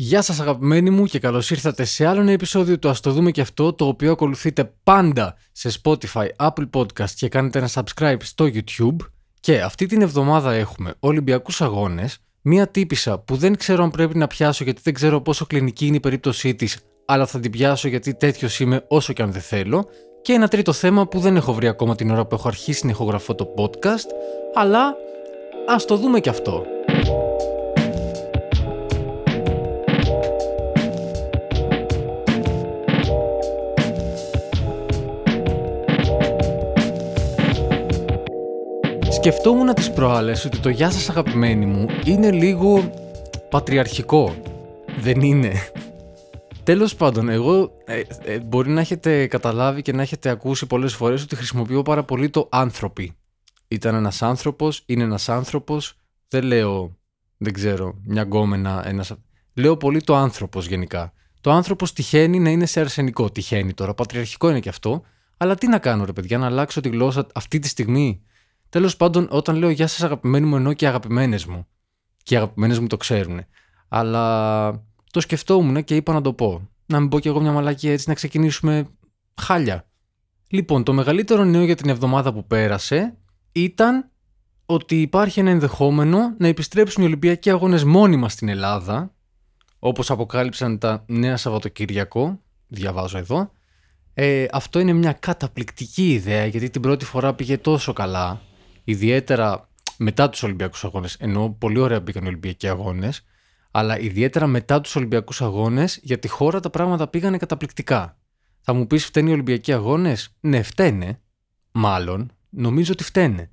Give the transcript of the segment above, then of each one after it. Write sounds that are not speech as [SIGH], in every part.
Γεια σας αγαπημένοι μου και καλώς ήρθατε σε άλλο ένα επεισόδιο του Ας το δούμε και αυτό το οποίο ακολουθείτε πάντα σε Spotify, Apple Podcast και κάνετε ένα subscribe στο YouTube και αυτή την εβδομάδα έχουμε Ολυμπιακούς Αγώνες Μία τύπησα που δεν ξέρω αν πρέπει να πιάσω γιατί δεν ξέρω πόσο κλινική είναι η περίπτωσή της αλλά θα την πιάσω γιατί τέτοιος είμαι όσο και αν δεν θέλω και ένα τρίτο θέμα που δεν έχω βρει ακόμα την ώρα που έχω αρχίσει να ηχογραφώ το podcast αλλά ας το δούμε και αυτό. Σκεφτόμουν τις προάλλες ότι το «Γεια σας αγαπημένοι μου» είναι λίγο πατριαρχικό. Δεν είναι. Τέλος πάντων, εγώ ε, ε, μπορεί να έχετε καταλάβει και να έχετε ακούσει πολλές φορές ότι χρησιμοποιώ πάρα πολύ το άνθρωποι. Ήταν ένας άνθρωπος, είναι ένας άνθρωπος, δεν λέω, δεν ξέρω, μια γκόμενα, ένας... Λέω πολύ το άνθρωπος γενικά. Το άνθρωπος τυχαίνει να είναι σε αρσενικό, τυχαίνει τώρα, πατριαρχικό είναι και αυτό, αλλά τι να κάνω ρε παιδιά, να αλλάξω τη γλώσσα αυτή τη στιγμή; Τέλος πάντων, όταν λέω Γεια σας, αγαπημένοι μου, εννοώ και αγαπημένες μου. Και οι αγαπημένες μου το ξέρουν. Αλλά το σκεφτόμουν και είπα να το πω. Να μην πω κι εγώ μια μαλακία έτσι να ξεκινήσουμε χάλια. Λοιπόν, το μεγαλύτερο νέο για την εβδομάδα που πέρασε ήταν ότι υπάρχει ένα ενδεχόμενο να επιστρέψουν οι Ολυμπιακοί Αγώνες μόνιμα στην Ελλάδα, όπως αποκάλυψαν τα νέα Σαββατοκύριακο, διαβάζω εδώ. Ε, αυτό είναι μια καταπληκτική ιδέα, γιατί την πρώτη φορά πήγε τόσο καλά ιδιαίτερα μετά τους Ολυμπιακούς Αγώνες. Ενώ πολύ ωραία μπήκαν οι Ολυμπιακοί Αγώνες, αλλά ιδιαίτερα μετά τους Ολυμπιακούς Αγώνες για τη χώρα τα πράγματα πήγανε καταπληκτικά. Θα μου πεις, φταίνει οι Ολυμπιακοί Αγώνες; Ναι, φταίνε. Μάλλον, νομίζω ότι φταίνε.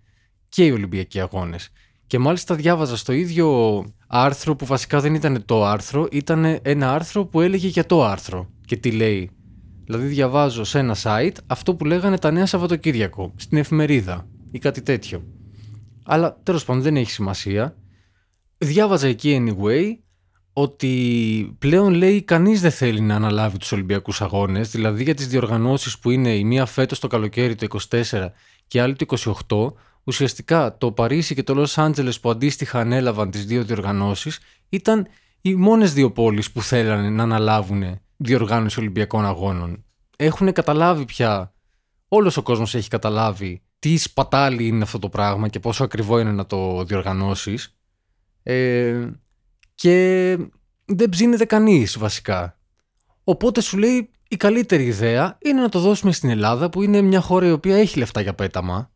Και οι Ολυμπιακοί Αγώνες. Και μάλιστα διάβαζα στο ίδιο άρθρο που βασικά δεν ήταν το άρθρο, ήταν ένα άρθρο που έλεγε για το άρθρο. Και τι λέει. Δηλαδή διαβάζω σε ένα site αυτό που λέγανε τα νέα Σαββατοκύριακο, στην εφημερίδα ή κάτι τέτοιο. Αλλά τέλος πάντων δεν έχει σημασία. Διάβαζα εκεί anyway ότι πλέον λέει κανείς δεν θέλει να αναλάβει τους Ολυμπιακούς Αγώνες, δηλαδή για τις διοργανώσεις που είναι η μία φέτος το καλοκαίρι το 24 και άλλη το 28, ουσιαστικά το Παρίσι και το Λος Άντζελες που αντίστοιχα ανέλαβαν τις δύο διοργανώσεις ήταν οι μόνες δύο πόλεις που θέλανε να αναλάβουν διοργάνωση Ολυμπιακών Αγώνων. Έχουν καταλάβει πια, όλος ο κόσμος έχει καταλάβει τι σπατάλι είναι αυτό το πράγμα και πόσο ακριβό είναι να το διοργανώσεις ε, και δεν ψήνεται κανείς βασικά. Οπότε σου λέει η καλύτερη ιδέα είναι να το δώσουμε στην Ελλάδα που είναι μια χώρα η οποία έχει λεφτά για πέταμα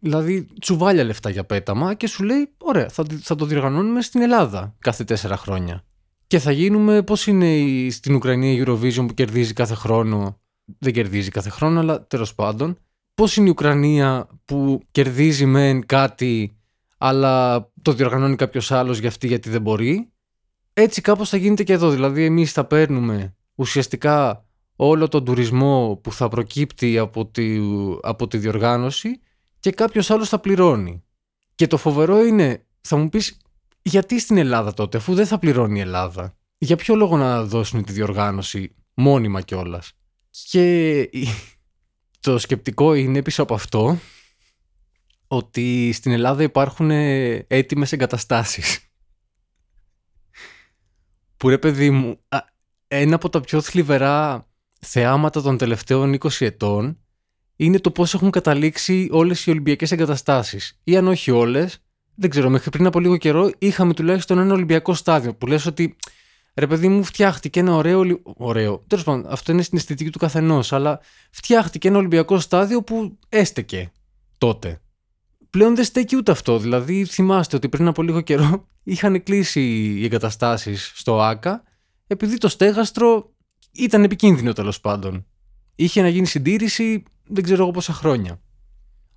δηλαδή τσουβάλια λεφτά για πέταμα και σου λέει ωραία θα, θα το διοργανώνουμε στην Ελλάδα κάθε τέσσερα χρόνια. Και θα γίνουμε πώς είναι η, στην Ουκρανία η Eurovision που κερδίζει κάθε χρόνο δεν κερδίζει κάθε χρόνο αλλά τέλος πάντων πώς είναι η Ουκρανία που κερδίζει μεν κάτι αλλά το διοργανώνει κάποιος άλλος για αυτή γιατί δεν μπορεί; Έτσι κάπως θα γίνεται και εδώ. Δηλαδή εμείς θα παίρνουμε ουσιαστικά όλο τον τουρισμό που θα προκύπτει από τη, από τη διοργάνωση και κάποιος άλλος θα πληρώνει. Και το φοβερό είναι, θα μου πεις, γιατί στην Ελλάδα τότε, αφού δεν θα πληρώνει η Ελλάδα. Για ποιο λόγο να δώσουν τη διοργάνωση μόνιμα κιόλας; Και το σκεπτικό είναι πίσω από αυτό ότι στην Ελλάδα υπάρχουν έτοιμες εγκαταστάσεις. Που ρε παιδί μου, ένα από τα πιο θλιβερά θεάματα των τελευταίων 20 ετών είναι το πώς έχουν καταλήξει όλες οι Ολυμπιακές εγκαταστάσεις. Ή αν όχι όλες, δεν ξέρω, μέχρι πριν από λίγο καιρό είχαμε τουλάχιστον ένα Ολυμπιακό στάδιο που λες ότι ρε παιδί μου, φτιάχτηκε ένα ωραίο. ωραίο. Τέλος πάντων, αυτό είναι στην αισθητική του καθενός, αλλά φτιάχτηκε ένα Ολυμπιακό στάδιο που έστεκε τότε. Πλέον δεν στέκει ούτε αυτό. Δηλαδή, θυμάστε ότι πριν από λίγο καιρό [LAUGHS] είχαν κλείσει οι εγκαταστάσεις στο ΑΚΑ επειδή το στέγαστρο ήταν επικίνδυνο τέλος πάντων. Είχε να γίνει συντήρηση δεν ξέρω εγώ πόσα χρόνια.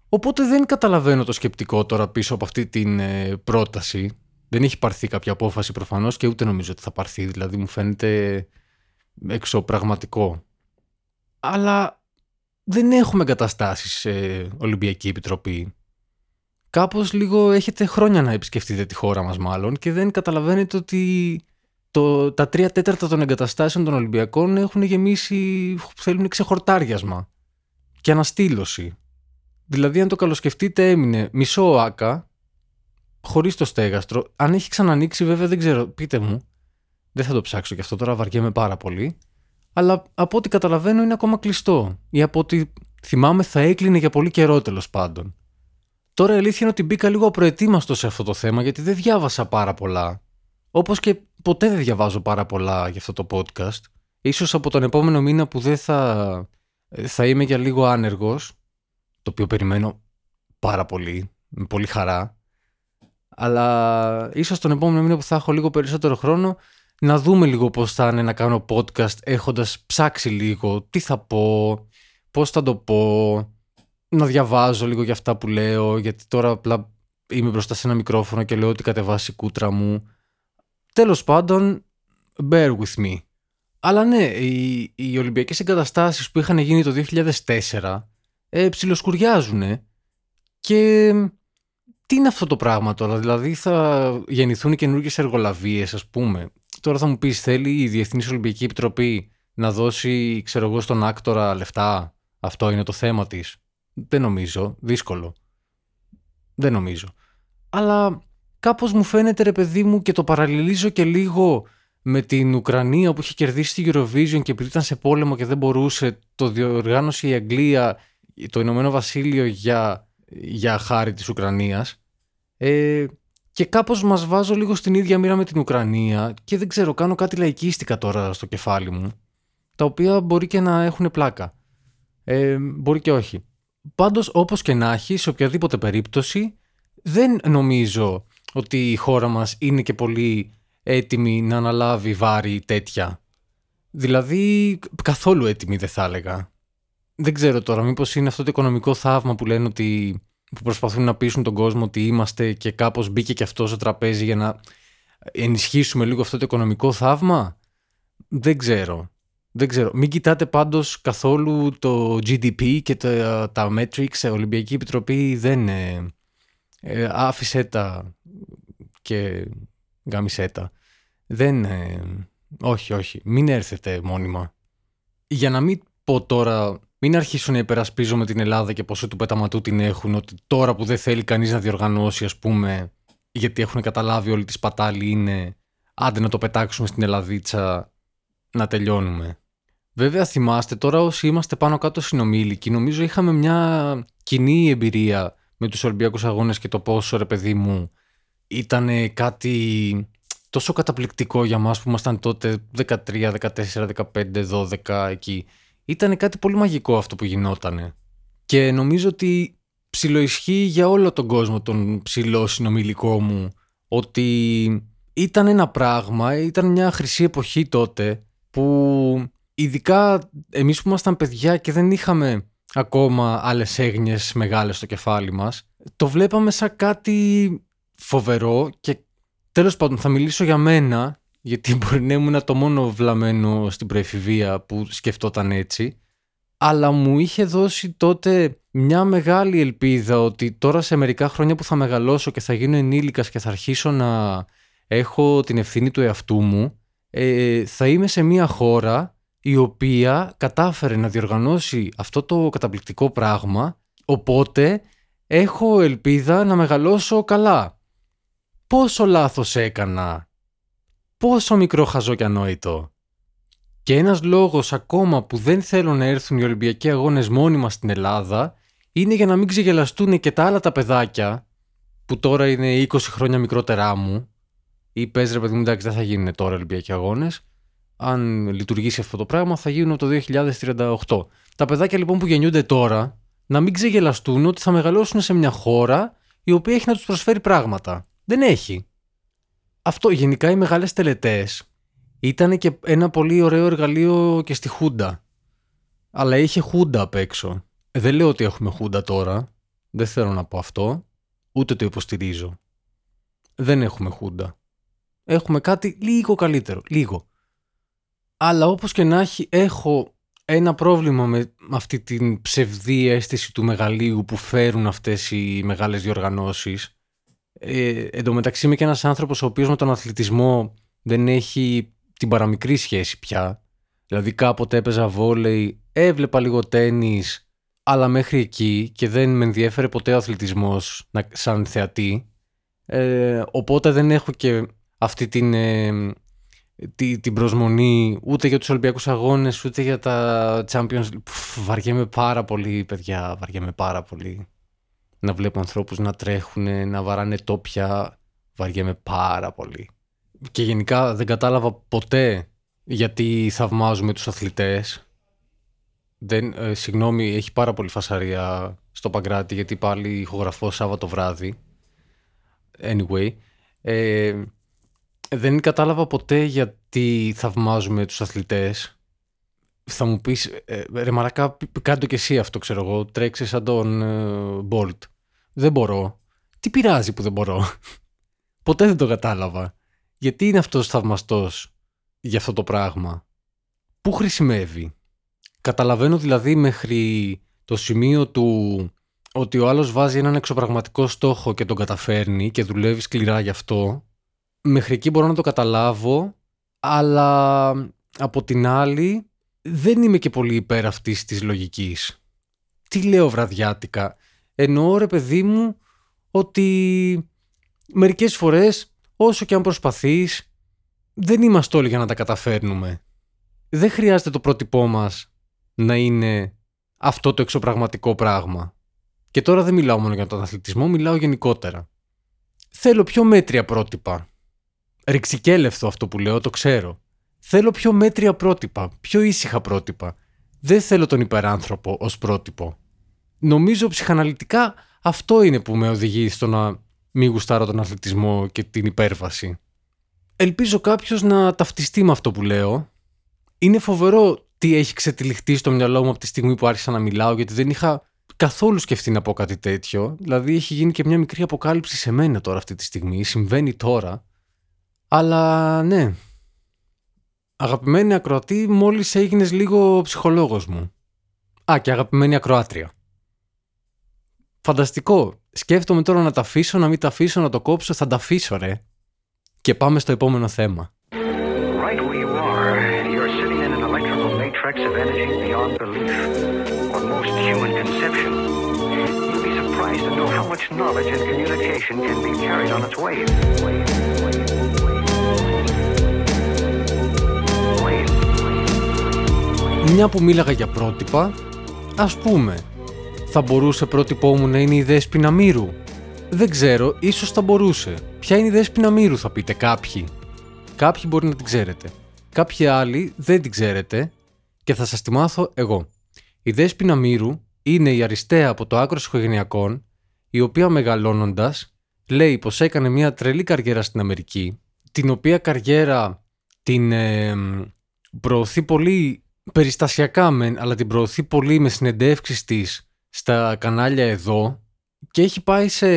Οπότε δεν καταλαβαίνω το σκεπτικό τώρα πίσω από αυτή την ε, πρόταση δεν έχει πάρθει κάποια απόφαση προφανώς και ούτε νομίζω ότι θα πάρθει. Δηλαδή μου φαίνεται εξωπραγματικό. Αλλά δεν έχουμε εγκαταστάσεις σε Ολυμπιακή Επιτροπή. Κάπως λίγο έχετε χρόνια να επισκεφτείτε τη χώρα μας, μάλλον, και δεν καταλαβαίνετε ότι το, τα τρία τέταρτα των εγκαταστάσεων των Ολυμπιακών έχουν γεμίσει, θέλουν ξεχορτάριασμα και αναστήλωση. Δηλαδή, αν το καλοσκεφτείτε, έμεινε μισό άκα χωρίς το στέγαστρο. Αν έχει ξανανοίξει, βέβαια δεν ξέρω, πείτε μου. Δεν θα το ψάξω και αυτό τώρα, βαριέμαι πάρα πολύ. Αλλά από ό,τι καταλαβαίνω είναι ακόμα κλειστό. Ή από ό,τι θυμάμαι θα έκλεινε για πολύ καιρό τέλος πάντων. Τώρα η αλήθεια είναι ότι μπήκα λίγο απροετοίμαστος σε αυτό το θέμα γιατί δεν διάβασα πάρα πολλά. Όπως και ποτέ δεν διαβάζω πάρα πολλά για αυτό το podcast. Ίσως από τον επόμενο μήνα που δεν θα, θα είμαι για λίγο άνεργος, το οποίο περιμένω πάρα πολύ, με πολύ χαρά. Αλλά ίσως τον επόμενο μήνα που θα έχω λίγο περισσότερο χρόνο να δούμε λίγο πώς θα είναι να κάνω podcast έχοντας ψάξει λίγο τι θα πω, πώς θα το πω, να διαβάζω λίγο για αυτά που λέω, γιατί τώρα απλά είμαι μπροστά σε ένα μικρόφωνο και λέω ότι κατεβάσει η κούτρα μου. Τέλος πάντων, bear with me. Αλλά ναι, οι, οι Ολυμπιακές εγκαταστάσεις που είχαν γίνει το 2004 ε, ψιλοσκουριάζουν και τι είναι αυτό το πράγμα τώρα, δηλαδή θα γεννηθούν καινούργιες εργολαβίες ας πούμε. Τώρα θα μου πεις θέλει η Διεθνής Ολυμπιακή Επιτροπή να δώσει ξέρω εγώ στον άκτορα λεφτά, αυτό είναι το θέμα της. Δεν νομίζω, δύσκολο. Δεν νομίζω. Αλλά κάπως μου φαίνεται ρε παιδί μου και το παραλληλίζω και λίγο με την Ουκρανία που είχε κερδίσει τη Eurovision και επειδή ήταν σε πόλεμο και δεν μπορούσε, το διοργάνωσε η Αγγλία, το Ηνωμένο Βασίλειο για, για χάρη της Ουκρανίας. Ε, και κάπως μας βάζω λίγο στην ίδια μοίρα με την Ουκρανία και δεν ξέρω, κάνω κάτι λαϊκίστικα τώρα στο κεφάλι μου, τα οποία μπορεί και να έχουν πλάκα. Ε, μπορεί και όχι. Πάντως όπως και να έχει, σε οποιαδήποτε περίπτωση, δεν νομίζω ότι η χώρα μας είναι και πολύ έτοιμη να αναλάβει βάρη τέτοια. Δηλαδή καθόλου έτοιμη δεν θα έλεγα. Δεν ξέρω τώρα μήπως είναι αυτό το οικονομικό θαύμα που λένε ότι που προσπαθούν να πείσουν τον κόσμο ότι είμαστε και κάπως μπήκε και αυτό στο τραπέζι για να ενισχύσουμε λίγο αυτό το οικονομικό θαύμα; Δεν ξέρω. Δεν ξέρω. Μην κοιτάτε πάντως καθόλου το GDP και τα, τα metrics. Η Ολυμπιακή Επιτροπή δεν ε, ε, άφησε τα και γάμισε τα. Δεν... Ε, όχι, όχι. Μην έρθετε μόνιμα. Για να μην πω τώρα... Μην αρχίσουν να υπερασπίζω με την Ελλάδα και πόσο του πεταματού την έχουν, ότι τώρα που δεν θέλει κανείς να διοργανώσει, ας πούμε, γιατί έχουν καταλάβει όλοι τη σπατάλη είναι άντε να το πετάξουμε στην Ελλαδίτσα να τελειώνουμε. Βέβαια θυμάστε τώρα όσοι είμαστε πάνω κάτω συνομήλικοι νομίζω είχαμε μια κοινή εμπειρία με τους Ολυμπιακούς Αγώνες και το πόσο ρε παιδί μου ήταν κάτι τόσο καταπληκτικό για μας που ήμασταν τότε 13, 14, 15, 12 εκεί. Ήταν κάτι πολύ μαγικό αυτό που γινότανε. Και νομίζω ότι ψιλοισχύει για όλο τον κόσμο τον ψηλό συνομιλικό μου ότι ήταν ένα πράγμα, ήταν μια χρυσή εποχή τότε που ειδικά εμείς που ήμασταν παιδιά και δεν είχαμε ακόμα άλλες έγνοιες μεγάλες στο κεφάλι μας, το βλέπαμε σαν κάτι φοβερό και τέλος πάντων θα μιλήσω για μένα, γιατί μπορεί να ήμουν το μόνο βλαμμένο στην προεφηβεία που σκεφτόταν έτσι, αλλά μου είχε δώσει τότε μια μεγάλη ελπίδα ότι τώρα σε μερικά χρόνια που θα μεγαλώσω και θα γίνω ενήλικας και θα αρχίσω να έχω την ευθύνη του εαυτού μου, ε, θα είμαι σε μια χώρα η οποία κατάφερε να διοργανώσει αυτό το καταπληκτικό πράγμα, οπότε έχω ελπίδα να μεγαλώσω καλά. Πόσο λάθος έκανα, πόσο μικρό χαζό και ανόητο. Και ένας λόγος ακόμα που δεν θέλω να έρθουν οι Ολυμπιακοί Αγώνες μόνιμα στην Ελλάδα είναι για να μην ξεγελαστούν και τα άλλα τα παιδάκια που τώρα είναι 20 χρόνια μικρότερά μου ή πες ρε παιδί μου εντάξει δεν θα γίνουν τώρα Ολυμπιακοί Αγώνες αν λειτουργήσει αυτό το πράγμα, θα γίνουν το 2038. Τα παιδάκια λοιπόν που γεννιούνται τώρα, να μην ξεγελαστούν ότι θα μεγαλώσουν σε μια χώρα η οποία έχει να τους προσφέρει πράγματα. Δεν έχει. Αυτό γενικά οι μεγάλες τελετές ήταν και ένα πολύ ωραίο εργαλείο και στη Χούντα. Αλλά είχε Χούντα απ' έξω. Ε, δεν λέω ότι έχουμε Χούντα τώρα. Δεν θέλω να πω αυτό. Ούτε το υποστηρίζω. Δεν έχουμε Χούντα. Έχουμε κάτι λίγο καλύτερο. Λίγο. Αλλά όπως και να έχει έχω ένα πρόβλημα με αυτή την ψευδή αίσθηση του μεγαλείου που φέρουν αυτές οι μεγάλες διοργανώσεις. Ε, εν τω μεταξύ είμαι και ένας άνθρωπος ο οποίος με τον αθλητισμό δεν έχει την παραμικρή σχέση πια. Δηλαδή κάποτε έπαιζα βόλεϊ, έβλεπα λίγο τένις, αλλά μέχρι εκεί και δεν με ενδιέφερε ποτέ ο αθλητισμός σαν θεατή. Ε, οπότε δεν έχω και αυτή την... Ε, τη, την προσμονή ούτε για τους Ολυμπιακούς Αγώνες ούτε για τα Champions Πφ, βαριέμαι πάρα πολύ παιδιά βαριέμαι πάρα πολύ να βλέπω ανθρώπους να τρέχουν να βαράνε τόπια. Βαριέμαι πάρα πολύ. Και γενικά δεν κατάλαβα ποτέ γιατί θαυμάζουμε τους αθλητές. Δεν, ε, συγγνώμη έχει πάρα πολύ φασαρία στο Παγκράτη γιατί πάλι ηχογραφώ Σάββατο βράδυ. Anyway ε, δεν κατάλαβα ποτέ γιατί θαυμάζουμε τους αθλητές. Θα μου πεις, ε, ρε μαρακά, κάνε το και εσύ αυτό, ξέρω εγώ, τρέξε σαν τον ε, Δεν μπορώ. Τι πειράζει που δεν μπορώ; [LAUGHS] ποτέ δεν το κατάλαβα. Γιατί είναι αυτός θαυμαστός για αυτό το πράγμα; Πού χρησιμεύει; Καταλαβαίνω δηλαδή μέχρι το σημείο του ότι ο άλλος βάζει έναν εξωπραγματικό στόχο και τον καταφέρνει και δουλεύει σκληρά γι' αυτό μέχρι εκεί μπορώ να το καταλάβω, αλλά από την άλλη δεν είμαι και πολύ υπέρ αυτής της λογικής. Τι λέω βραδιάτικα; Εννοώ ρε παιδί μου ότι μερικές φορές όσο και αν προσπαθείς δεν είμαστε όλοι για να τα καταφέρνουμε. Δεν χρειάζεται το πρότυπό μας να είναι αυτό το εξωπραγματικό πράγμα. Και τώρα δεν μιλάω μόνο για τον αθλητισμό, μιλάω γενικότερα. Θέλω πιο μέτρια πρότυπα ρηξικέλευθο αυτό που λέω, το ξέρω. Θέλω πιο μέτρια πρότυπα, πιο ήσυχα πρότυπα. Δεν θέλω τον υπεράνθρωπο ως πρότυπο. Νομίζω ψυχαναλυτικά αυτό είναι που με οδηγεί στο να μην γουστάρω τον αθλητισμό και την υπέρβαση. Ελπίζω κάποιος να ταυτιστεί με αυτό που λέω. Είναι φοβερό τι έχει ξετυλιχτεί στο μυαλό μου από τη στιγμή που άρχισα να μιλάω, γιατί δεν είχα καθόλου σκεφτεί να πω κάτι τέτοιο. Δηλαδή, έχει γίνει και μια μικρή αποκάλυψη σε μένα τώρα αυτή τη στιγμή. Συμβαίνει τώρα. Αλλά ναι. Αγαπημένη ακροατή, μόλις έγινες λίγο ψυχολόγος μου. Α, και αγαπημένη ακροάτρια. Φανταστικό. Σκέφτομαι τώρα να τα αφήσω, να μην τα αφήσω, να το κόψω. Θα τα αφήσω, ρε. Και πάμε στο επόμενο θέμα. Right where you are, you're sitting in an electrical matrix of energy beyond belief, or most human conception. You'd be surprised to know how much knowledge and communication can be carried on its wave. Μια που μίλαγα για πρότυπα, ας πούμε, θα μπορούσε πρότυπό μου να είναι η Δέσποινα Μύρου; Δεν ξέρω, ίσως θα μπορούσε. Ποια είναι η Δέσποινα Μύρου θα πείτε κάποιοι. Κάποιοι μπορεί να την ξέρετε. Κάποιοι άλλοι δεν την ξέρετε και θα σας τη μάθω εγώ. Η Δέσποινα Μύρου είναι η αριστεία από το άκρο οικογενειακών, η οποία μεγαλώνοντας λέει πως έκανε μια τρελή καριέρα στην Αμερική, την οποία καριέρα την ε, προωθεί πολύ περιστασιακά μεν, αλλά την προωθεί πολύ με συνεντεύξεις της στα κανάλια εδώ και έχει πάει σε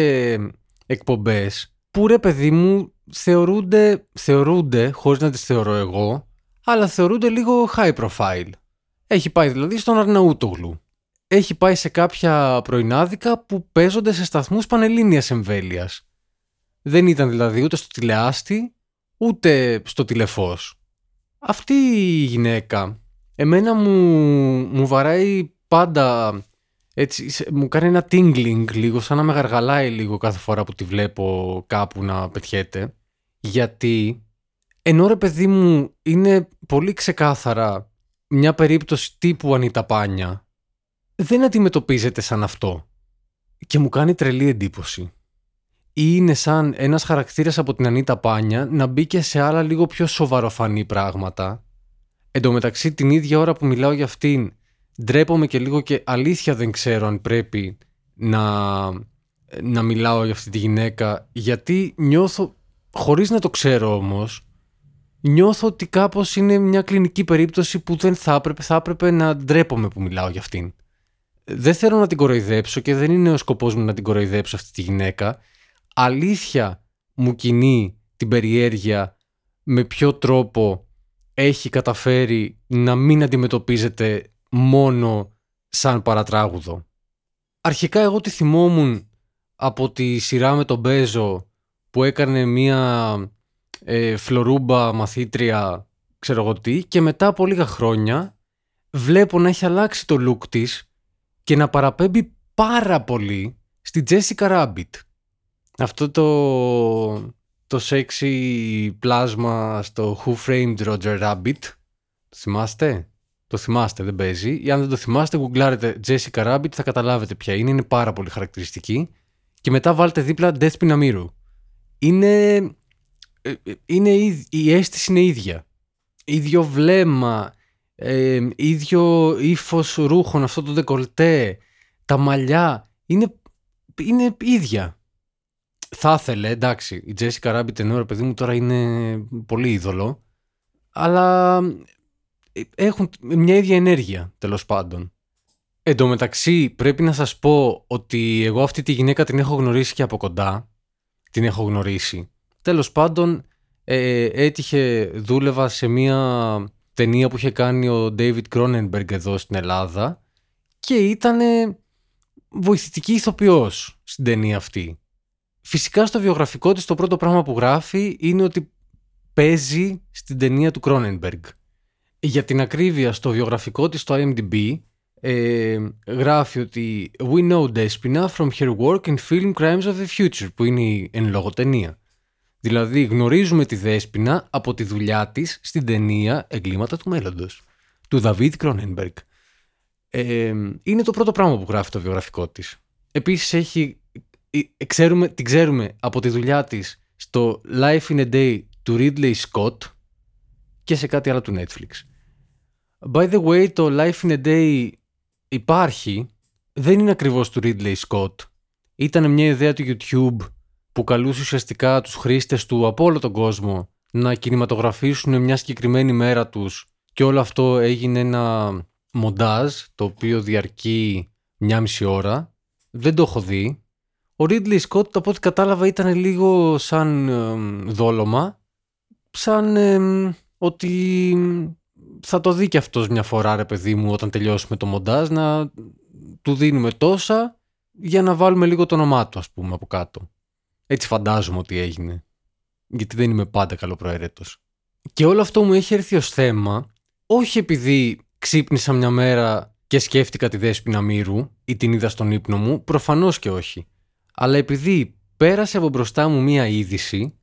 εκπομπές που ρε παιδί μου θεωρούνται, θεωρούνται χωρίς να τις θεωρώ εγώ, αλλά θεωρούνται λίγο high profile. Έχει πάει δηλαδή στον Αρναούτογλου. Έχει πάει σε κάποια πρωινάδικα που παίζονται σε σταθμούς πανελλήνιας εμβέλειας. Δεν ήταν δηλαδή ούτε στο τηλεάστη, ούτε στο τηλεφώς. Αυτή η γυναίκα Εμένα μου, μου βαράει πάντα έτσι, μου κάνει ένα tingling λίγο, σαν να με γαργαλάει λίγο κάθε φορά που τη βλέπω κάπου να πετιέται. Γιατί ενώ ρε παιδί μου είναι πολύ ξεκάθαρα μια περίπτωση τύπου ανιταπάνια, δεν αντιμετωπίζεται σαν αυτό. Και μου κάνει τρελή εντύπωση. Ή είναι σαν ένας χαρακτήρας από την Ανίτα Πάνια να μπήκε σε άλλα λίγο πιο σοβαροφανή πράγματα Εν τω μεταξύ, την ίδια ώρα που μιλάω για αυτήν, ντρέπομαι και λίγο και αλήθεια δεν ξέρω αν πρέπει να, να μιλάω για αυτή τη γυναίκα, γιατί νιώθω, χωρίς να το ξέρω όμως, νιώθω ότι κάπως είναι μια κλινική περίπτωση που δεν θα έπρεπε, θα έπρεπε να ντρέπομαι που μιλάω για αυτήν. Δεν θέλω να την κοροϊδέψω και δεν είναι ο σκοπός μου να την κοροϊδέψω αυτή τη γυναίκα. Αλήθεια μου κινεί την περιέργεια με ποιο τρόπο έχει καταφέρει να μην αντιμετωπίζεται μόνο σαν παρατράγουδο. Αρχικά εγώ τη θυμόμουν από τη σειρά με τον Μπέζο που έκανε μία ε, φλωρούμπα μαθήτρια ξέρω εγώ τι και μετά από λίγα χρόνια βλέπω να έχει αλλάξει το look της και να παραπέμπει πάρα πολύ στη Jessica Rabbit. Αυτό το το sexy πλάσμα στο Who Framed Roger Rabbit. Το θυμάστε; Το θυμάστε, δεν παίζει. Ή αν δεν το θυμάστε, γκουγκλάρετε Jessica Rabbit, θα καταλάβετε ποια είναι. Είναι πάρα πολύ χαρακτηριστική. Και μετά βάλτε δίπλα Death Pinamiru. Είναι... Ε, ε, είναι η αίσθηση είναι ίδια. Ίδιο βλέμμα, ε, ίδιο ύφος ρούχων, αυτό το δεκολτέ, τα μαλλιά. Είναι, είναι ίδια. Θα ήθελε, εντάξει, η Jessica Rabbit ενώ παιδί μου τώρα είναι πολύ είδωλο, αλλά έχουν μια ίδια ενέργεια τέλος πάντων. Εν τω μεταξύ πρέπει να σας πω ότι εγώ αυτή τη γυναίκα την έχω γνωρίσει και από κοντά. Την έχω γνωρίσει. Τέλος πάντων ε, έτυχε, δούλευα σε μια ταινία που είχε κάνει ο David Cronenberg εδώ στην Ελλάδα και ήταν βοηθητική ηθοποιός στην ταινία αυτή. Φυσικά στο βιογραφικό της το πρώτο πράγμα που γράφει είναι ότι παίζει στην ταινία του Cronenberg. Για την ακρίβεια στο βιογραφικό της στο IMDb ε, γράφει ότι We know Despina from her work in film Crimes of the Future που είναι η εν λόγω ταινία. Δηλαδή γνωρίζουμε τη Δέσποινα από τη δουλειά της στην ταινία Εγκλήματα του Μέλλοντος του Δαβίδ Κρόνενμπεργκ. Ε, είναι το πρώτο πράγμα που γράφει το βιογραφικό της. Επίσης έχει, ε, ξέρουμε, την ξέρουμε από τη δουλειά της στο Life in a Day του Ridley Scott και σε κάτι άλλο του Netflix. By the way, το Life in a Day υπάρχει, δεν είναι ακριβώς του Ridley Scott. Ήταν μια ιδέα του YouTube που καλούσε ουσιαστικά τους χρήστες του από όλο τον κόσμο να κινηματογραφήσουν μια συγκεκριμένη μέρα τους και όλο αυτό έγινε ένα μοντάζ το οποίο διαρκεί μια μισή ώρα. Δεν το έχω δει. Ο Ridley Scott από ό,τι κατάλαβα ήταν λίγο σαν δόλωμα, σαν ότι θα το δει και αυτός μια φορά ρε παιδί μου όταν τελειώσουμε το μοντάζ να του δίνουμε τόσα για να βάλουμε λίγο το όνομά του ας πούμε από κάτω. Έτσι φαντάζομαι ότι έγινε. Γιατί δεν είμαι πάντα καλοπροαίρετος. Και όλο αυτό μου έχει έρθει ως θέμα όχι επειδή ξύπνησα μια μέρα και σκέφτηκα τη Δέσποινα Μύρου ή την είδα στον ύπνο μου, προφανώς και όχι. Αλλά επειδή πέρασε από μπροστά μου μία είδηση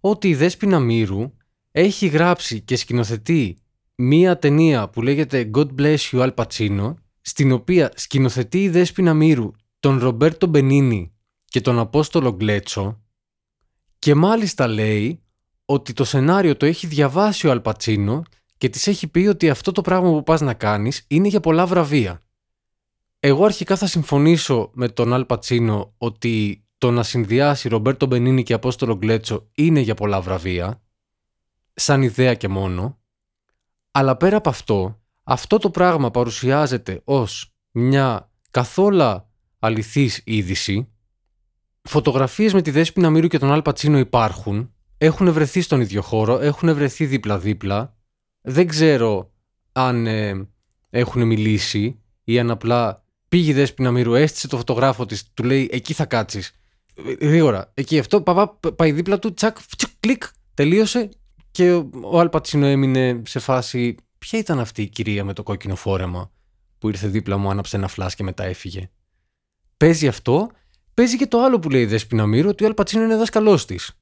ότι η Δέσποινα Μύρου έχει γράψει και σκηνοθετεί μία ταινία που λέγεται God Bless You Al Pacino, στην οποία σκηνοθετεί η Δέσποινα Μύρου τον Ρομπέρτο Μπενίνι και τον Απόστολο Γκλέτσο και μάλιστα λέει ότι το σενάριο το έχει διαβάσει ο Αλπατσίνο και της έχει πει ότι αυτό το πράγμα που πας να κάνεις είναι για πολλά βραβεία. Εγώ αρχικά θα συμφωνήσω με τον Αλπατσίνο ότι το να συνδυάσει Ρομπέρτο Μπενίνι και Απόστολο Γκλέτσο είναι για πολλά βραβεία, σαν ιδέα και μόνο, αλλά πέρα από αυτό, αυτό το πράγμα παρουσιάζεται ως μια καθόλου αληθής είδηση Φωτογραφίες με τη Δέσποινα Μύρου και τον Αλ Πατσίνο υπάρχουν. Έχουν βρεθεί στον ίδιο χώρο, έχουν βρεθεί δίπλα-δίπλα. Δεν ξέρω αν ε, έχουν μιλήσει ή αν απλά πήγε η Δέσποινα Μύρου, έστησε το φωτογράφο της, του λέει εκεί θα κάτσεις. Γρήγορα. Εκεί αυτό παπά, πάει δίπλα του, τσακ, τσικ, κλικ, τελείωσε και ο Αλ Πατσίνο έμεινε σε φάση. Ποια ήταν αυτή η κυρία με το κόκκινο φόρεμα που ήρθε δίπλα μου, άναψε ένα φλάσ και μετά έφυγε; Παίζει αυτό παίζει και το άλλο που λέει η Δέσποινα Μύρου, ότι ο Αλπατσίνο είναι δάσκαλό της.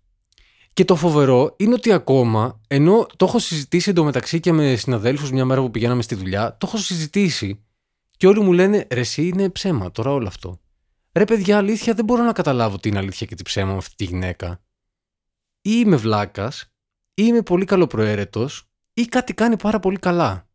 Και το φοβερό είναι ότι ακόμα, ενώ το έχω συζητήσει εντωμεταξύ και με συναδέλφους μια μέρα που πηγαίναμε στη δουλειά, το έχω συζητήσει και όλοι μου λένε ρε, εσύ είναι ψέμα τώρα όλο αυτό. Ρε, παιδιά, αλήθεια δεν μπορώ να καταλάβω τι είναι αλήθεια και τι ψέμα με αυτή τη γυναίκα. Ή είμαι βλάκας, ή είμαι πολύ καλοπροαίρετος, ή κάτι κάνει πάρα πολύ καλά.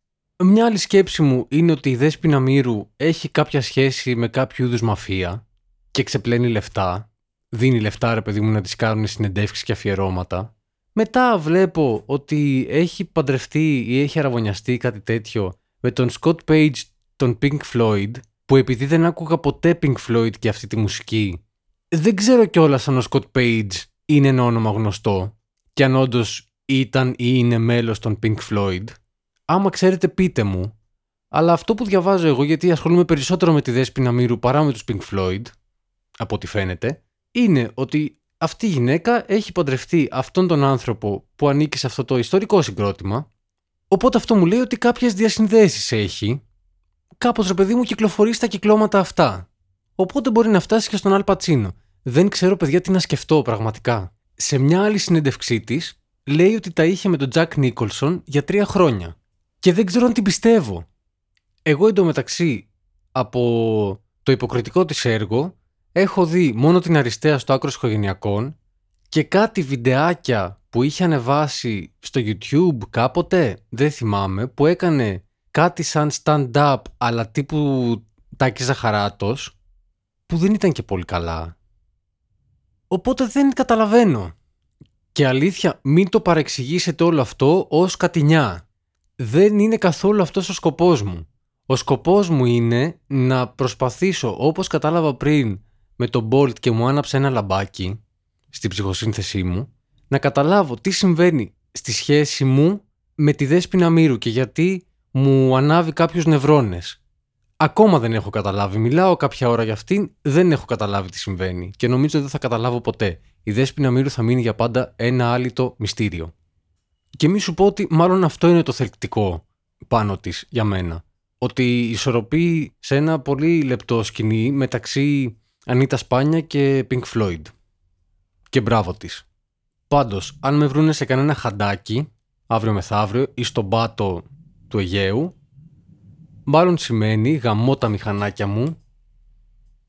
Μια άλλη σκέψη μου είναι ότι η Δέσποινα Μύρου έχει κάποια σχέση με κάποιο είδους μαφία και ξεπλένει λεφτά, δίνει λεφτά ρε παιδί μου να τις κάνουν συνεντεύξεις και αφιερώματα. Μετά βλέπω ότι έχει παντρευτεί ή έχει αραβωνιαστεί κάτι τέτοιο με τον Scott Page τον Pink Floyd που επειδή δεν άκουγα ποτέ Pink Floyd και αυτή τη μουσική δεν ξέρω κιόλας αν ο Scott Page είναι ένα όνομα γνωστό και αν όντως ήταν ή είναι μέλος των Pink Floyd. Άμα ξέρετε πείτε μου. Αλλά αυτό που διαβάζω εγώ γιατί ασχολούμαι περισσότερο με τη Δέσποινα Μύρου παρά με τους Pink Floyd από ό,τι φαίνεται, είναι ότι αυτή η γυναίκα έχει παντρευτεί αυτόν τον άνθρωπο που ανήκει σε αυτό το ιστορικό συγκρότημα. Οπότε αυτό μου λέει ότι κάποιες διασυνδέσεις έχει. Κάπως ρε παιδί μου κυκλοφορεί στα κυκλώματα αυτά. Οπότε μπορεί να φτάσει και στον Αλ Πατσίνο. Δεν ξέρω παιδιά τι να σκεφτώ πραγματικά. Σε μια άλλη συνέντευξή της, λέει ότι τα είχε με τον Τζακ Νίκολσον για τρία χρόνια. Και δεν ξέρω αν την πιστεύω. Εγώ εντωμεταξύ από το υποκριτικό της έργο έχω δει μόνο την αριστεία στο άκρος οικογενειακών και κάτι βιντεάκια που είχε ανεβάσει στο YouTube κάποτε, δεν θυμάμαι, που έκανε κάτι σαν stand-up αλλά τύπου Τάκης Ζαχαράτος που δεν ήταν και πολύ καλά. Οπότε δεν καταλαβαίνω. Και αλήθεια, μην το παρεξηγήσετε όλο αυτό ως κατηνιά. Δεν είναι καθόλου αυτός ο σκοπός μου. Ο σκοπός μου είναι να προσπαθήσω, όπως κατάλαβα πριν με τον Bolt και μου άναψε ένα λαμπάκι στην ψυχοσύνθεσή μου, να καταλάβω τι συμβαίνει στη σχέση μου με τη δέσποινα μύρου και γιατί μου ανάβει κάποιους νευρώνες. Ακόμα δεν έχω καταλάβει. Μιλάω κάποια ώρα για αυτήν, δεν έχω καταλάβει τι συμβαίνει και νομίζω δεν θα καταλάβω ποτέ. Η δέσποινα μύρου θα μείνει για πάντα ένα άλυτο μυστήριο. Και μη σου πω ότι μάλλον αυτό είναι το θελκτικό πάνω της για μένα. Ότι ισορροπεί σε ένα πολύ λεπτό σκηνή μεταξύ Ανίτα Σπάνια και Pink Floyd. Και μπράβο της. Πάντως, αν με βρούνε σε κανένα χαντάκι, αύριο μεθαύριο ή στον πάτο του Αιγαίου, μάλλον σημαίνει γαμώ τα μηχανάκια μου,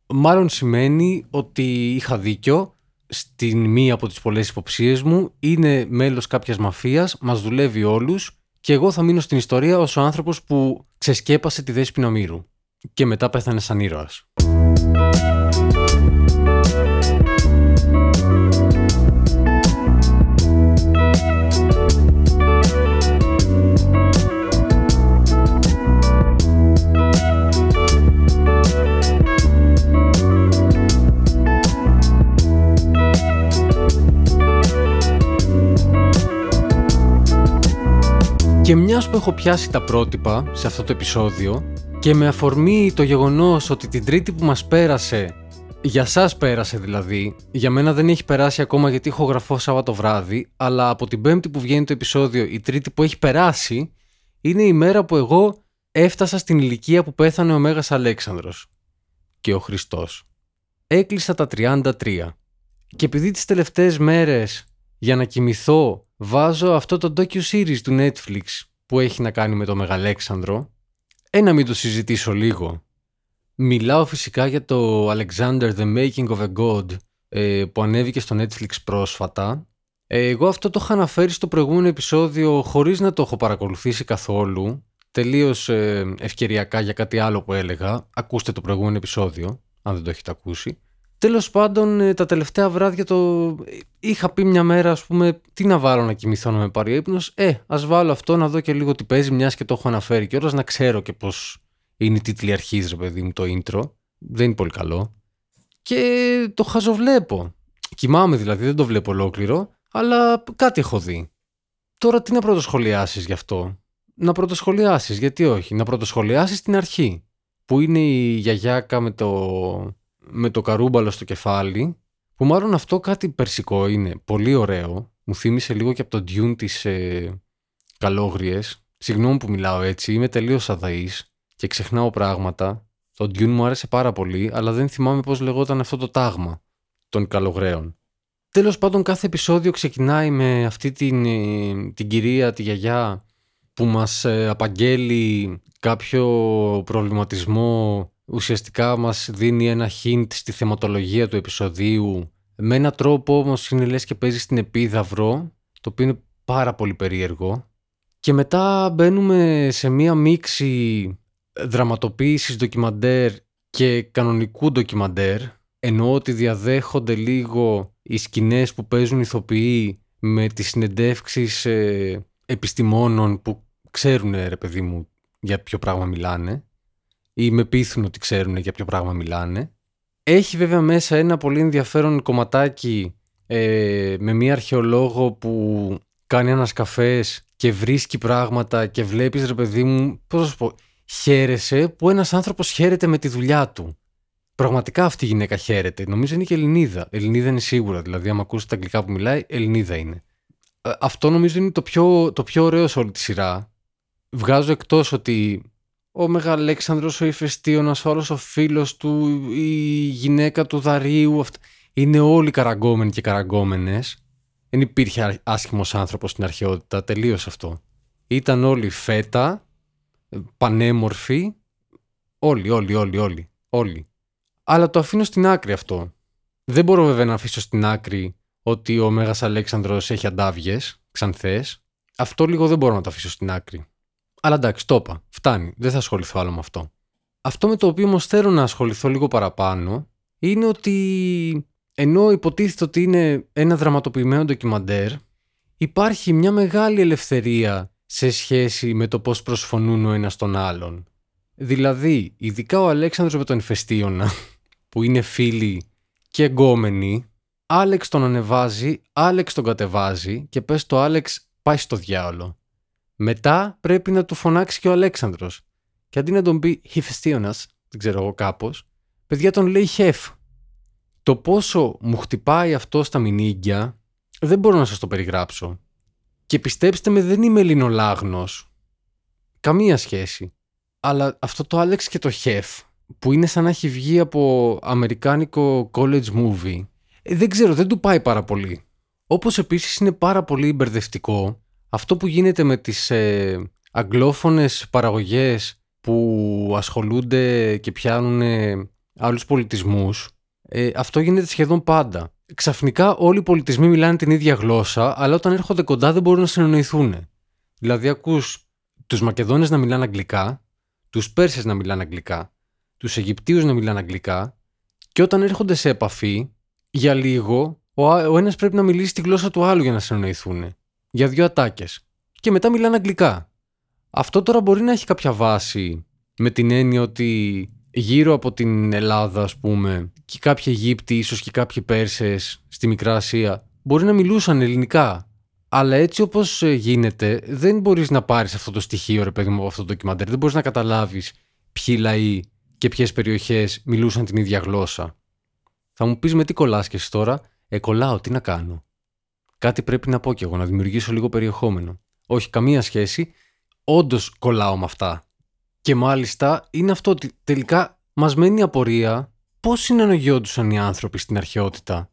μάλλον σημαίνει ότι είχα δίκιο στην μία από τις πολλές υποψίες μου, είναι μέλος κάποιας μαφίας, μας δουλεύει όλους και εγώ θα μείνω στην ιστορία ως ο άνθρωπος που ξεσκέπασε τη δέσποινα μύρου και μετά πέθανε σαν ήρωας. Και μιας που έχω πιάσει τα πρότυπα σε αυτό το επεισόδιο και με αφορμή το γεγονός ότι την τρίτη που μας πέρασε, για σας πέρασε δηλαδή, για μένα δεν έχει περάσει ακόμα γιατί έχω γραφώ Σάββατο βράδυ, αλλά από την πέμπτη που βγαίνει το επεισόδιο, η τρίτη που έχει περάσει, είναι η μέρα που εγώ έφτασα στην ηλικία που πέθανε ο Μέγας Αλέξανδρος και ο Χριστός. Έκλεισα τα 33 και επειδή τις τελευταίες μέρες για να κοιμηθώ βάζω αυτό το docu-series του Netflix που έχει να κάνει με το Μεγαλέξανδρο. Ένα μην το συζητήσω λίγο. Μιλάω φυσικά για το Alexander The Making of a God ε, που ανέβηκε στο Netflix πρόσφατα. Ε, εγώ αυτό το είχα αναφέρει στο προηγούμενο επεισόδιο χωρίς να το έχω παρακολουθήσει καθόλου. Τελείως ε, ευκαιριακά για κάτι άλλο που έλεγα. Ακούστε το προηγούμενο επεισόδιο, αν δεν το έχετε ακούσει. Τέλος πάντων, ε, τα τελευταία βράδια το είχα πει μια μέρα, ας πούμε, τι να βάλω να κοιμηθώ να με πάρει ύπνος. Ε, ας βάλω αυτό να δω και λίγο τι παίζει, μιας και το έχω αναφέρει και ώρας να ξέρω και πώς είναι η τίτλη αρχής, ρε παιδί μου, το intro. Δεν είναι πολύ καλό. Και το χαζοβλέπω. Κοιμάμαι δηλαδή, δεν το βλέπω ολόκληρο, αλλά κάτι έχω δει. Τώρα τι να πρωτοσχολιάσεις γι' αυτό; Να πρωτοσχολιάσεις, γιατί όχι; Να πρωτοσχολιάσεις την αρχή. Που είναι η γιαγιάκα με το με το καρούμπαλο στο κεφάλι, που μάλλον αυτό κάτι περσικό είναι, πολύ ωραίο. Μου θύμισε λίγο και από το Dune της ε, Καλόγριες. Συγγνώμη που μιλάω έτσι, είμαι τελείως αδαής και ξεχνάω πράγματα. Το Dune μου άρεσε πάρα πολύ, αλλά δεν θυμάμαι πώς λεγόταν αυτό το τάγμα των καλογραίων. Τέλος πάντων κάθε επεισόδιο ξεκινάει με αυτή την, ε, την κυρία, τη γιαγιά που μας ε, απαγγέλει κάποιο προβληματισμό ουσιαστικά μας δίνει ένα hint στη θεματολογία του επεισοδίου. Με έναν τρόπο όμως είναι λες και παίζει στην επίδαυρο το οποίο είναι πάρα πολύ περίεργο. Και μετά μπαίνουμε σε μία μίξη δραματοποίησης ντοκιμαντέρ και κανονικού ντοκιμαντέρ ενώ ότι διαδέχονται λίγο οι σκηνές που παίζουν ηθοποιοί με τις συνεντεύξεις ε, επιστημόνων που ξέρουν ρε παιδί μου για ποιο πράγμα μιλάνε ή με πείθουν ότι ξέρουν για ποιο πράγμα μιλάνε. Έχει βέβαια μέσα ένα πολύ ενδιαφέρον κομματάκι ε, με μία αρχαιολόγο που κάνει ένα καφές και βρίσκει πράγματα και βλέπεις ρε παιδί μου, πώς να σου πω, χαίρεσαι που ένας άνθρωπος χαίρεται με τη δουλειά του. Πραγματικά αυτή η γυναίκα χαίρεται. Νομίζω είναι και Ελληνίδα. Ελληνίδα είναι σίγουρα. Δηλαδή, άμα ακούσεις τα αγγλικά που μιλάει, Ελληνίδα είναι. Ε, αυτό νομίζω είναι το πιο, το πιο ωραίο σε όλη τη σειρά. Βγάζω εκτός ότι ο Μεγαλέξανδρος, ο Ηφαιστίωνας, όλος ο φίλος του, η γυναίκα του Δαρίου, είναι όλοι καραγκόμενοι και καραγκόμενες. Δεν υπήρχε άσχημος άνθρωπος στην αρχαιότητα. Τελείωσε αυτό. Ήταν όλοι φέτα, πανέμορφοι. Όλοι, όλοι, όλοι, όλοι. όλοι. Αλλά το αφήνω στην άκρη αυτό. Δεν μπορώ βέβαια να αφήσω στην άκρη ότι ο Μέγας Αλέξανδρος έχει αντάβιες, ξανθές. Αυτό λίγο δεν μπορώ να το αφήσω στην άκρη. Αλλά εντάξει, το είπα. Φτάνει. Δεν θα ασχοληθώ άλλο με αυτό. Αυτό με το οποίο όμως θέλω να ασχοληθώ λίγο παραπάνω είναι ότι ενώ υποτίθεται ότι είναι ένα δραματοποιημένο ντοκιμαντέρ, υπάρχει μια μεγάλη ελευθερία σε σχέση με το πώς προσφωνούν ο ένας τον άλλον. Δηλαδή, ειδικά ο Αλέξανδρος με τον Ηφαιστίωνα, [LAUGHS] που είναι φίλοι και εγκόμενοι, Άλεξ τον ανεβάζει, Άλεξ τον κατεβάζει και πες το Άλεξ πάει στο διάολο. Μετά πρέπει να του φωνάξει και ο Αλέξανδρος. Και αντί να τον πει Ηφαιστίωνας, δεν ξέρω εγώ κάπως, παιδιά τον λέει Χεφ. Το πόσο μου χτυπάει αυτό στα μηνύγκια δεν μπορώ να σας το περιγράψω. Και πιστέψτε με δεν είμαι ελληνολάγνος. Καμία σχέση. Αλλά αυτό το Άλεξ και το Χεφ που είναι σαν να έχει βγει από αμερικάνικο college movie ε, δεν ξέρω, δεν του πάει πάρα πολύ. Όπως επίσης είναι πάρα πολύ μπερδευτικό αυτό που γίνεται με τις ε, αγγλόφωνες παραγωγές που ασχολούνται και πιάνουν ε, άλλους πολιτισμούς ε, αυτό γίνεται σχεδόν πάντα. Ξαφνικά όλοι οι πολιτισμοί μιλάνε την ίδια γλώσσα, αλλά όταν έρχονται κοντά δεν μπορούν να συνεννοηθούν. Δηλαδή, ακούς τους Μακεδόνες να μιλάνε αγγλικά, τους Πέρσες να μιλάνε αγγλικά, τους Αιγυπτίους να μιλάνε αγγλικά, και όταν έρχονται σε επαφή, για λίγο, ο, ο ένας πρέπει να μιλήσει τη γλώσσα του άλλου για να συνεννοηθούν. Για δύο ατάκες. Και μετά μιλάνε αγγλικά. Αυτό τώρα μπορεί να έχει κάποια βάση με την έννοια ότι γύρω από την Ελλάδα, ας πούμε, και κάποιοι Αιγύπτιοι, ίσως και κάποιοι Πέρσες στη Μικρά Ασία, μπορεί να μιλούσαν ελληνικά. Αλλά έτσι όπως ε, γίνεται, δεν μπορείς να πάρεις αυτό το στοιχείο, ρε παιδί μου, από αυτό το ντοκιμαντέρ. Δεν μπορείς να καταλάβεις ποιοι λαοί και ποιες περιοχές μιλούσαν την ίδια γλώσσα. Θα μου πεις με τι κολλάς και εσύ τώρα, Ε, κολλάω, τι να κάνω. Κάτι πρέπει να πω κι εγώ, να δημιουργήσω λίγο περιεχόμενο. Όχι, καμία σχέση. Όντως κολλάω με αυτά. Και μάλιστα είναι αυτό ότι τελικά μας μένει η απορία πώς συνανογιόντουσαν οι άνθρωποι στην αρχαιότητα.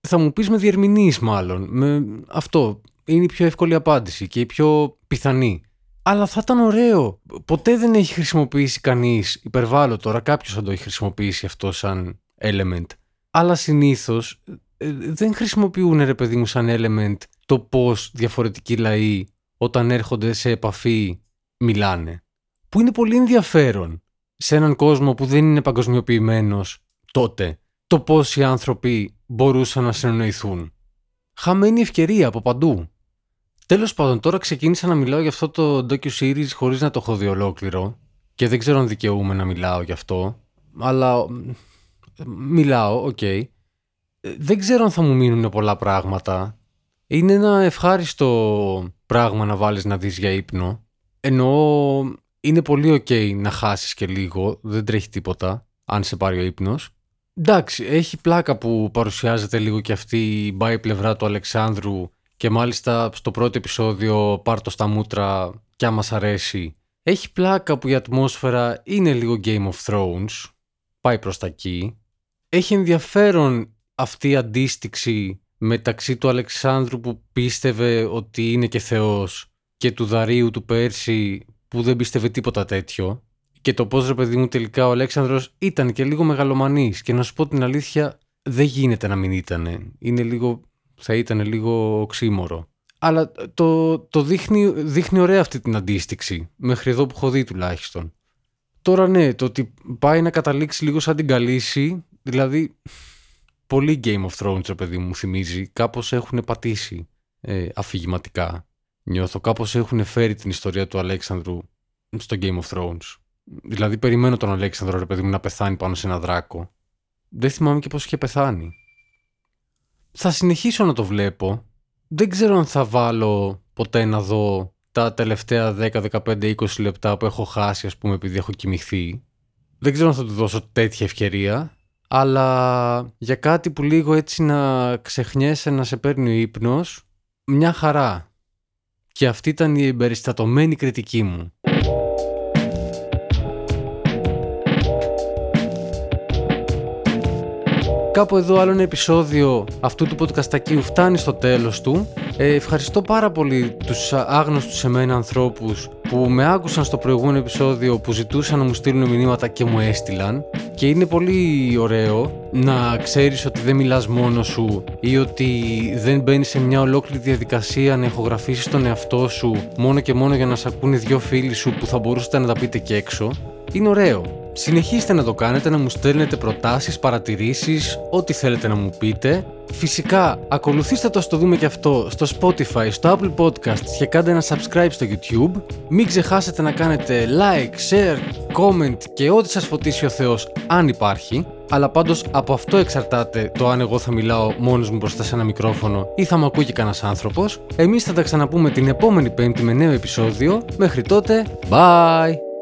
Θα μου πεις με διερμηνείς, μάλλον. Με αυτό. Είναι η πιο εύκολη απάντηση και η πιο πιθανή. Αλλά θα ήταν ωραίο. Ποτέ δεν έχει χρησιμοποιήσει κανείς, υπερβάλλω τώρα, κάποιος θα το έχει χρησιμοποιήσει αυτό σαν element. Αλλά συνήθως ε, δεν χρησιμοποιούν ρε παιδί μου σαν element το πώς διαφορετικοί λαοί όταν έρχονται σε επαφή μιλάνε που είναι πολύ ενδιαφέρον σε έναν κόσμο που δεν είναι παγκοσμιοποιημένος τότε το πώς οι άνθρωποι μπορούσαν να συνεννοηθούν. Χαμένη ευκαιρία από παντού. Τέλος πάντων, τώρα ξεκίνησα να μιλάω για αυτό το docu-series χωρίς να το έχω δει ολόκληρο και δεν ξέρω αν δικαιούμαι να μιλάω γι' αυτό, αλλά μιλάω, ok. Okay. Δεν ξέρω αν θα μου μείνουν πολλά πράγματα. Είναι ένα ευχάριστο πράγμα να βάλεις να δεις για ύπνο. Εννοώ είναι πολύ ok να χάσεις και λίγο, δεν τρέχει τίποτα, αν σε πάρει ο ύπνος. Εντάξει, έχει πλάκα που παρουσιάζεται λίγο και αυτή η μπάη πλευρά του Αλεξάνδρου και μάλιστα στο πρώτο επεισόδιο πάρ το στα μούτρα κι άμα σ' αρέσει. Έχει πλάκα που η ατμόσφαιρα είναι λίγο Game of Thrones, πάει προς τα εκεί. Έχει ενδιαφέρον αυτή η αντίστοιξη μεταξύ του Αλεξάνδρου που πίστευε ότι είναι και θεός και του Δαρίου του Πέρση που δεν πίστευε τίποτα τέτοιο και το πώς ρε παιδί μου τελικά ο Αλέξανδρος ήταν και λίγο μεγαλομανής και να σου πω την αλήθεια δεν γίνεται να μην ήταν. Είναι λίγο, θα ήταν λίγο οξύμορο. Αλλά το, το δείχνει, δείχνει ωραία αυτή την αντίστοιξη, μέχρι εδώ που έχω δει τουλάχιστον. Τώρα ναι, το ότι πάει να καταλήξει λίγο σαν την καλύση, δηλαδή πολύ Game of Thrones, ρε παιδί μου, θυμίζει. Κάπως έχουν πατήσει ε, αφηγηματικά νιώθω. Κάπως έχουν φέρει την ιστορία του Αλέξανδρου στο Game of Thrones. Δηλαδή περιμένω τον Αλέξανδρο ρε παιδί μου να πεθάνει πάνω σε ένα δράκο. Δεν θυμάμαι και πώς είχε πεθάνει. Θα συνεχίσω να το βλέπω. Δεν ξέρω αν θα βάλω ποτέ να δω τα τελευταία 10, 15, 20 λεπτά που έχω χάσει ας πούμε επειδή έχω κοιμηθεί. Δεν ξέρω αν θα του δώσω τέτοια ευκαιρία. Αλλά για κάτι που λίγο έτσι να ξεχνιέσαι να σε παίρνει ο ύπνος, μια χαρά. Και αυτή ήταν η εμπεριστατωμένη κριτική μου. κάπου εδώ άλλο ένα επεισόδιο αυτού του podcastακίου φτάνει στο τέλος του. Ε, ευχαριστώ πάρα πολύ τους άγνωστους σε μένα ανθρώπους που με άκουσαν στο προηγούμενο επεισόδιο που ζητούσαν να μου στείλουν μηνύματα και μου έστειλαν και είναι πολύ ωραίο να ξέρεις ότι δεν μιλάς μόνος σου ή ότι δεν μπαίνεις σε μια ολόκληρη διαδικασία να ηχογραφήσεις τον εαυτό σου μόνο και μόνο για να σε ακούνε δυο φίλοι σου που θα μπορούσατε να τα πείτε και έξω. Είναι ωραίο. Συνεχίστε να το κάνετε, να μου στέλνετε προτάσεις, παρατηρήσεις, ό,τι θέλετε να μου πείτε. Φυσικά, ακολουθήστε το στο δούμε και αυτό στο Spotify, στο Apple Podcasts και κάντε ένα subscribe στο YouTube. Μην ξεχάσετε να κάνετε like, share, comment και ό,τι σας φωτίσει ο Θεός αν υπάρχει. Αλλά πάντως από αυτό εξαρτάται το αν εγώ θα μιλάω μόνος μου μπροστά σε ένα μικρόφωνο ή θα μου ακούει και κανένας άνθρωπος. Εμείς θα τα ξαναπούμε την επόμενη πέμπτη με νέο επεισόδιο. Μέχρι τότε, bye!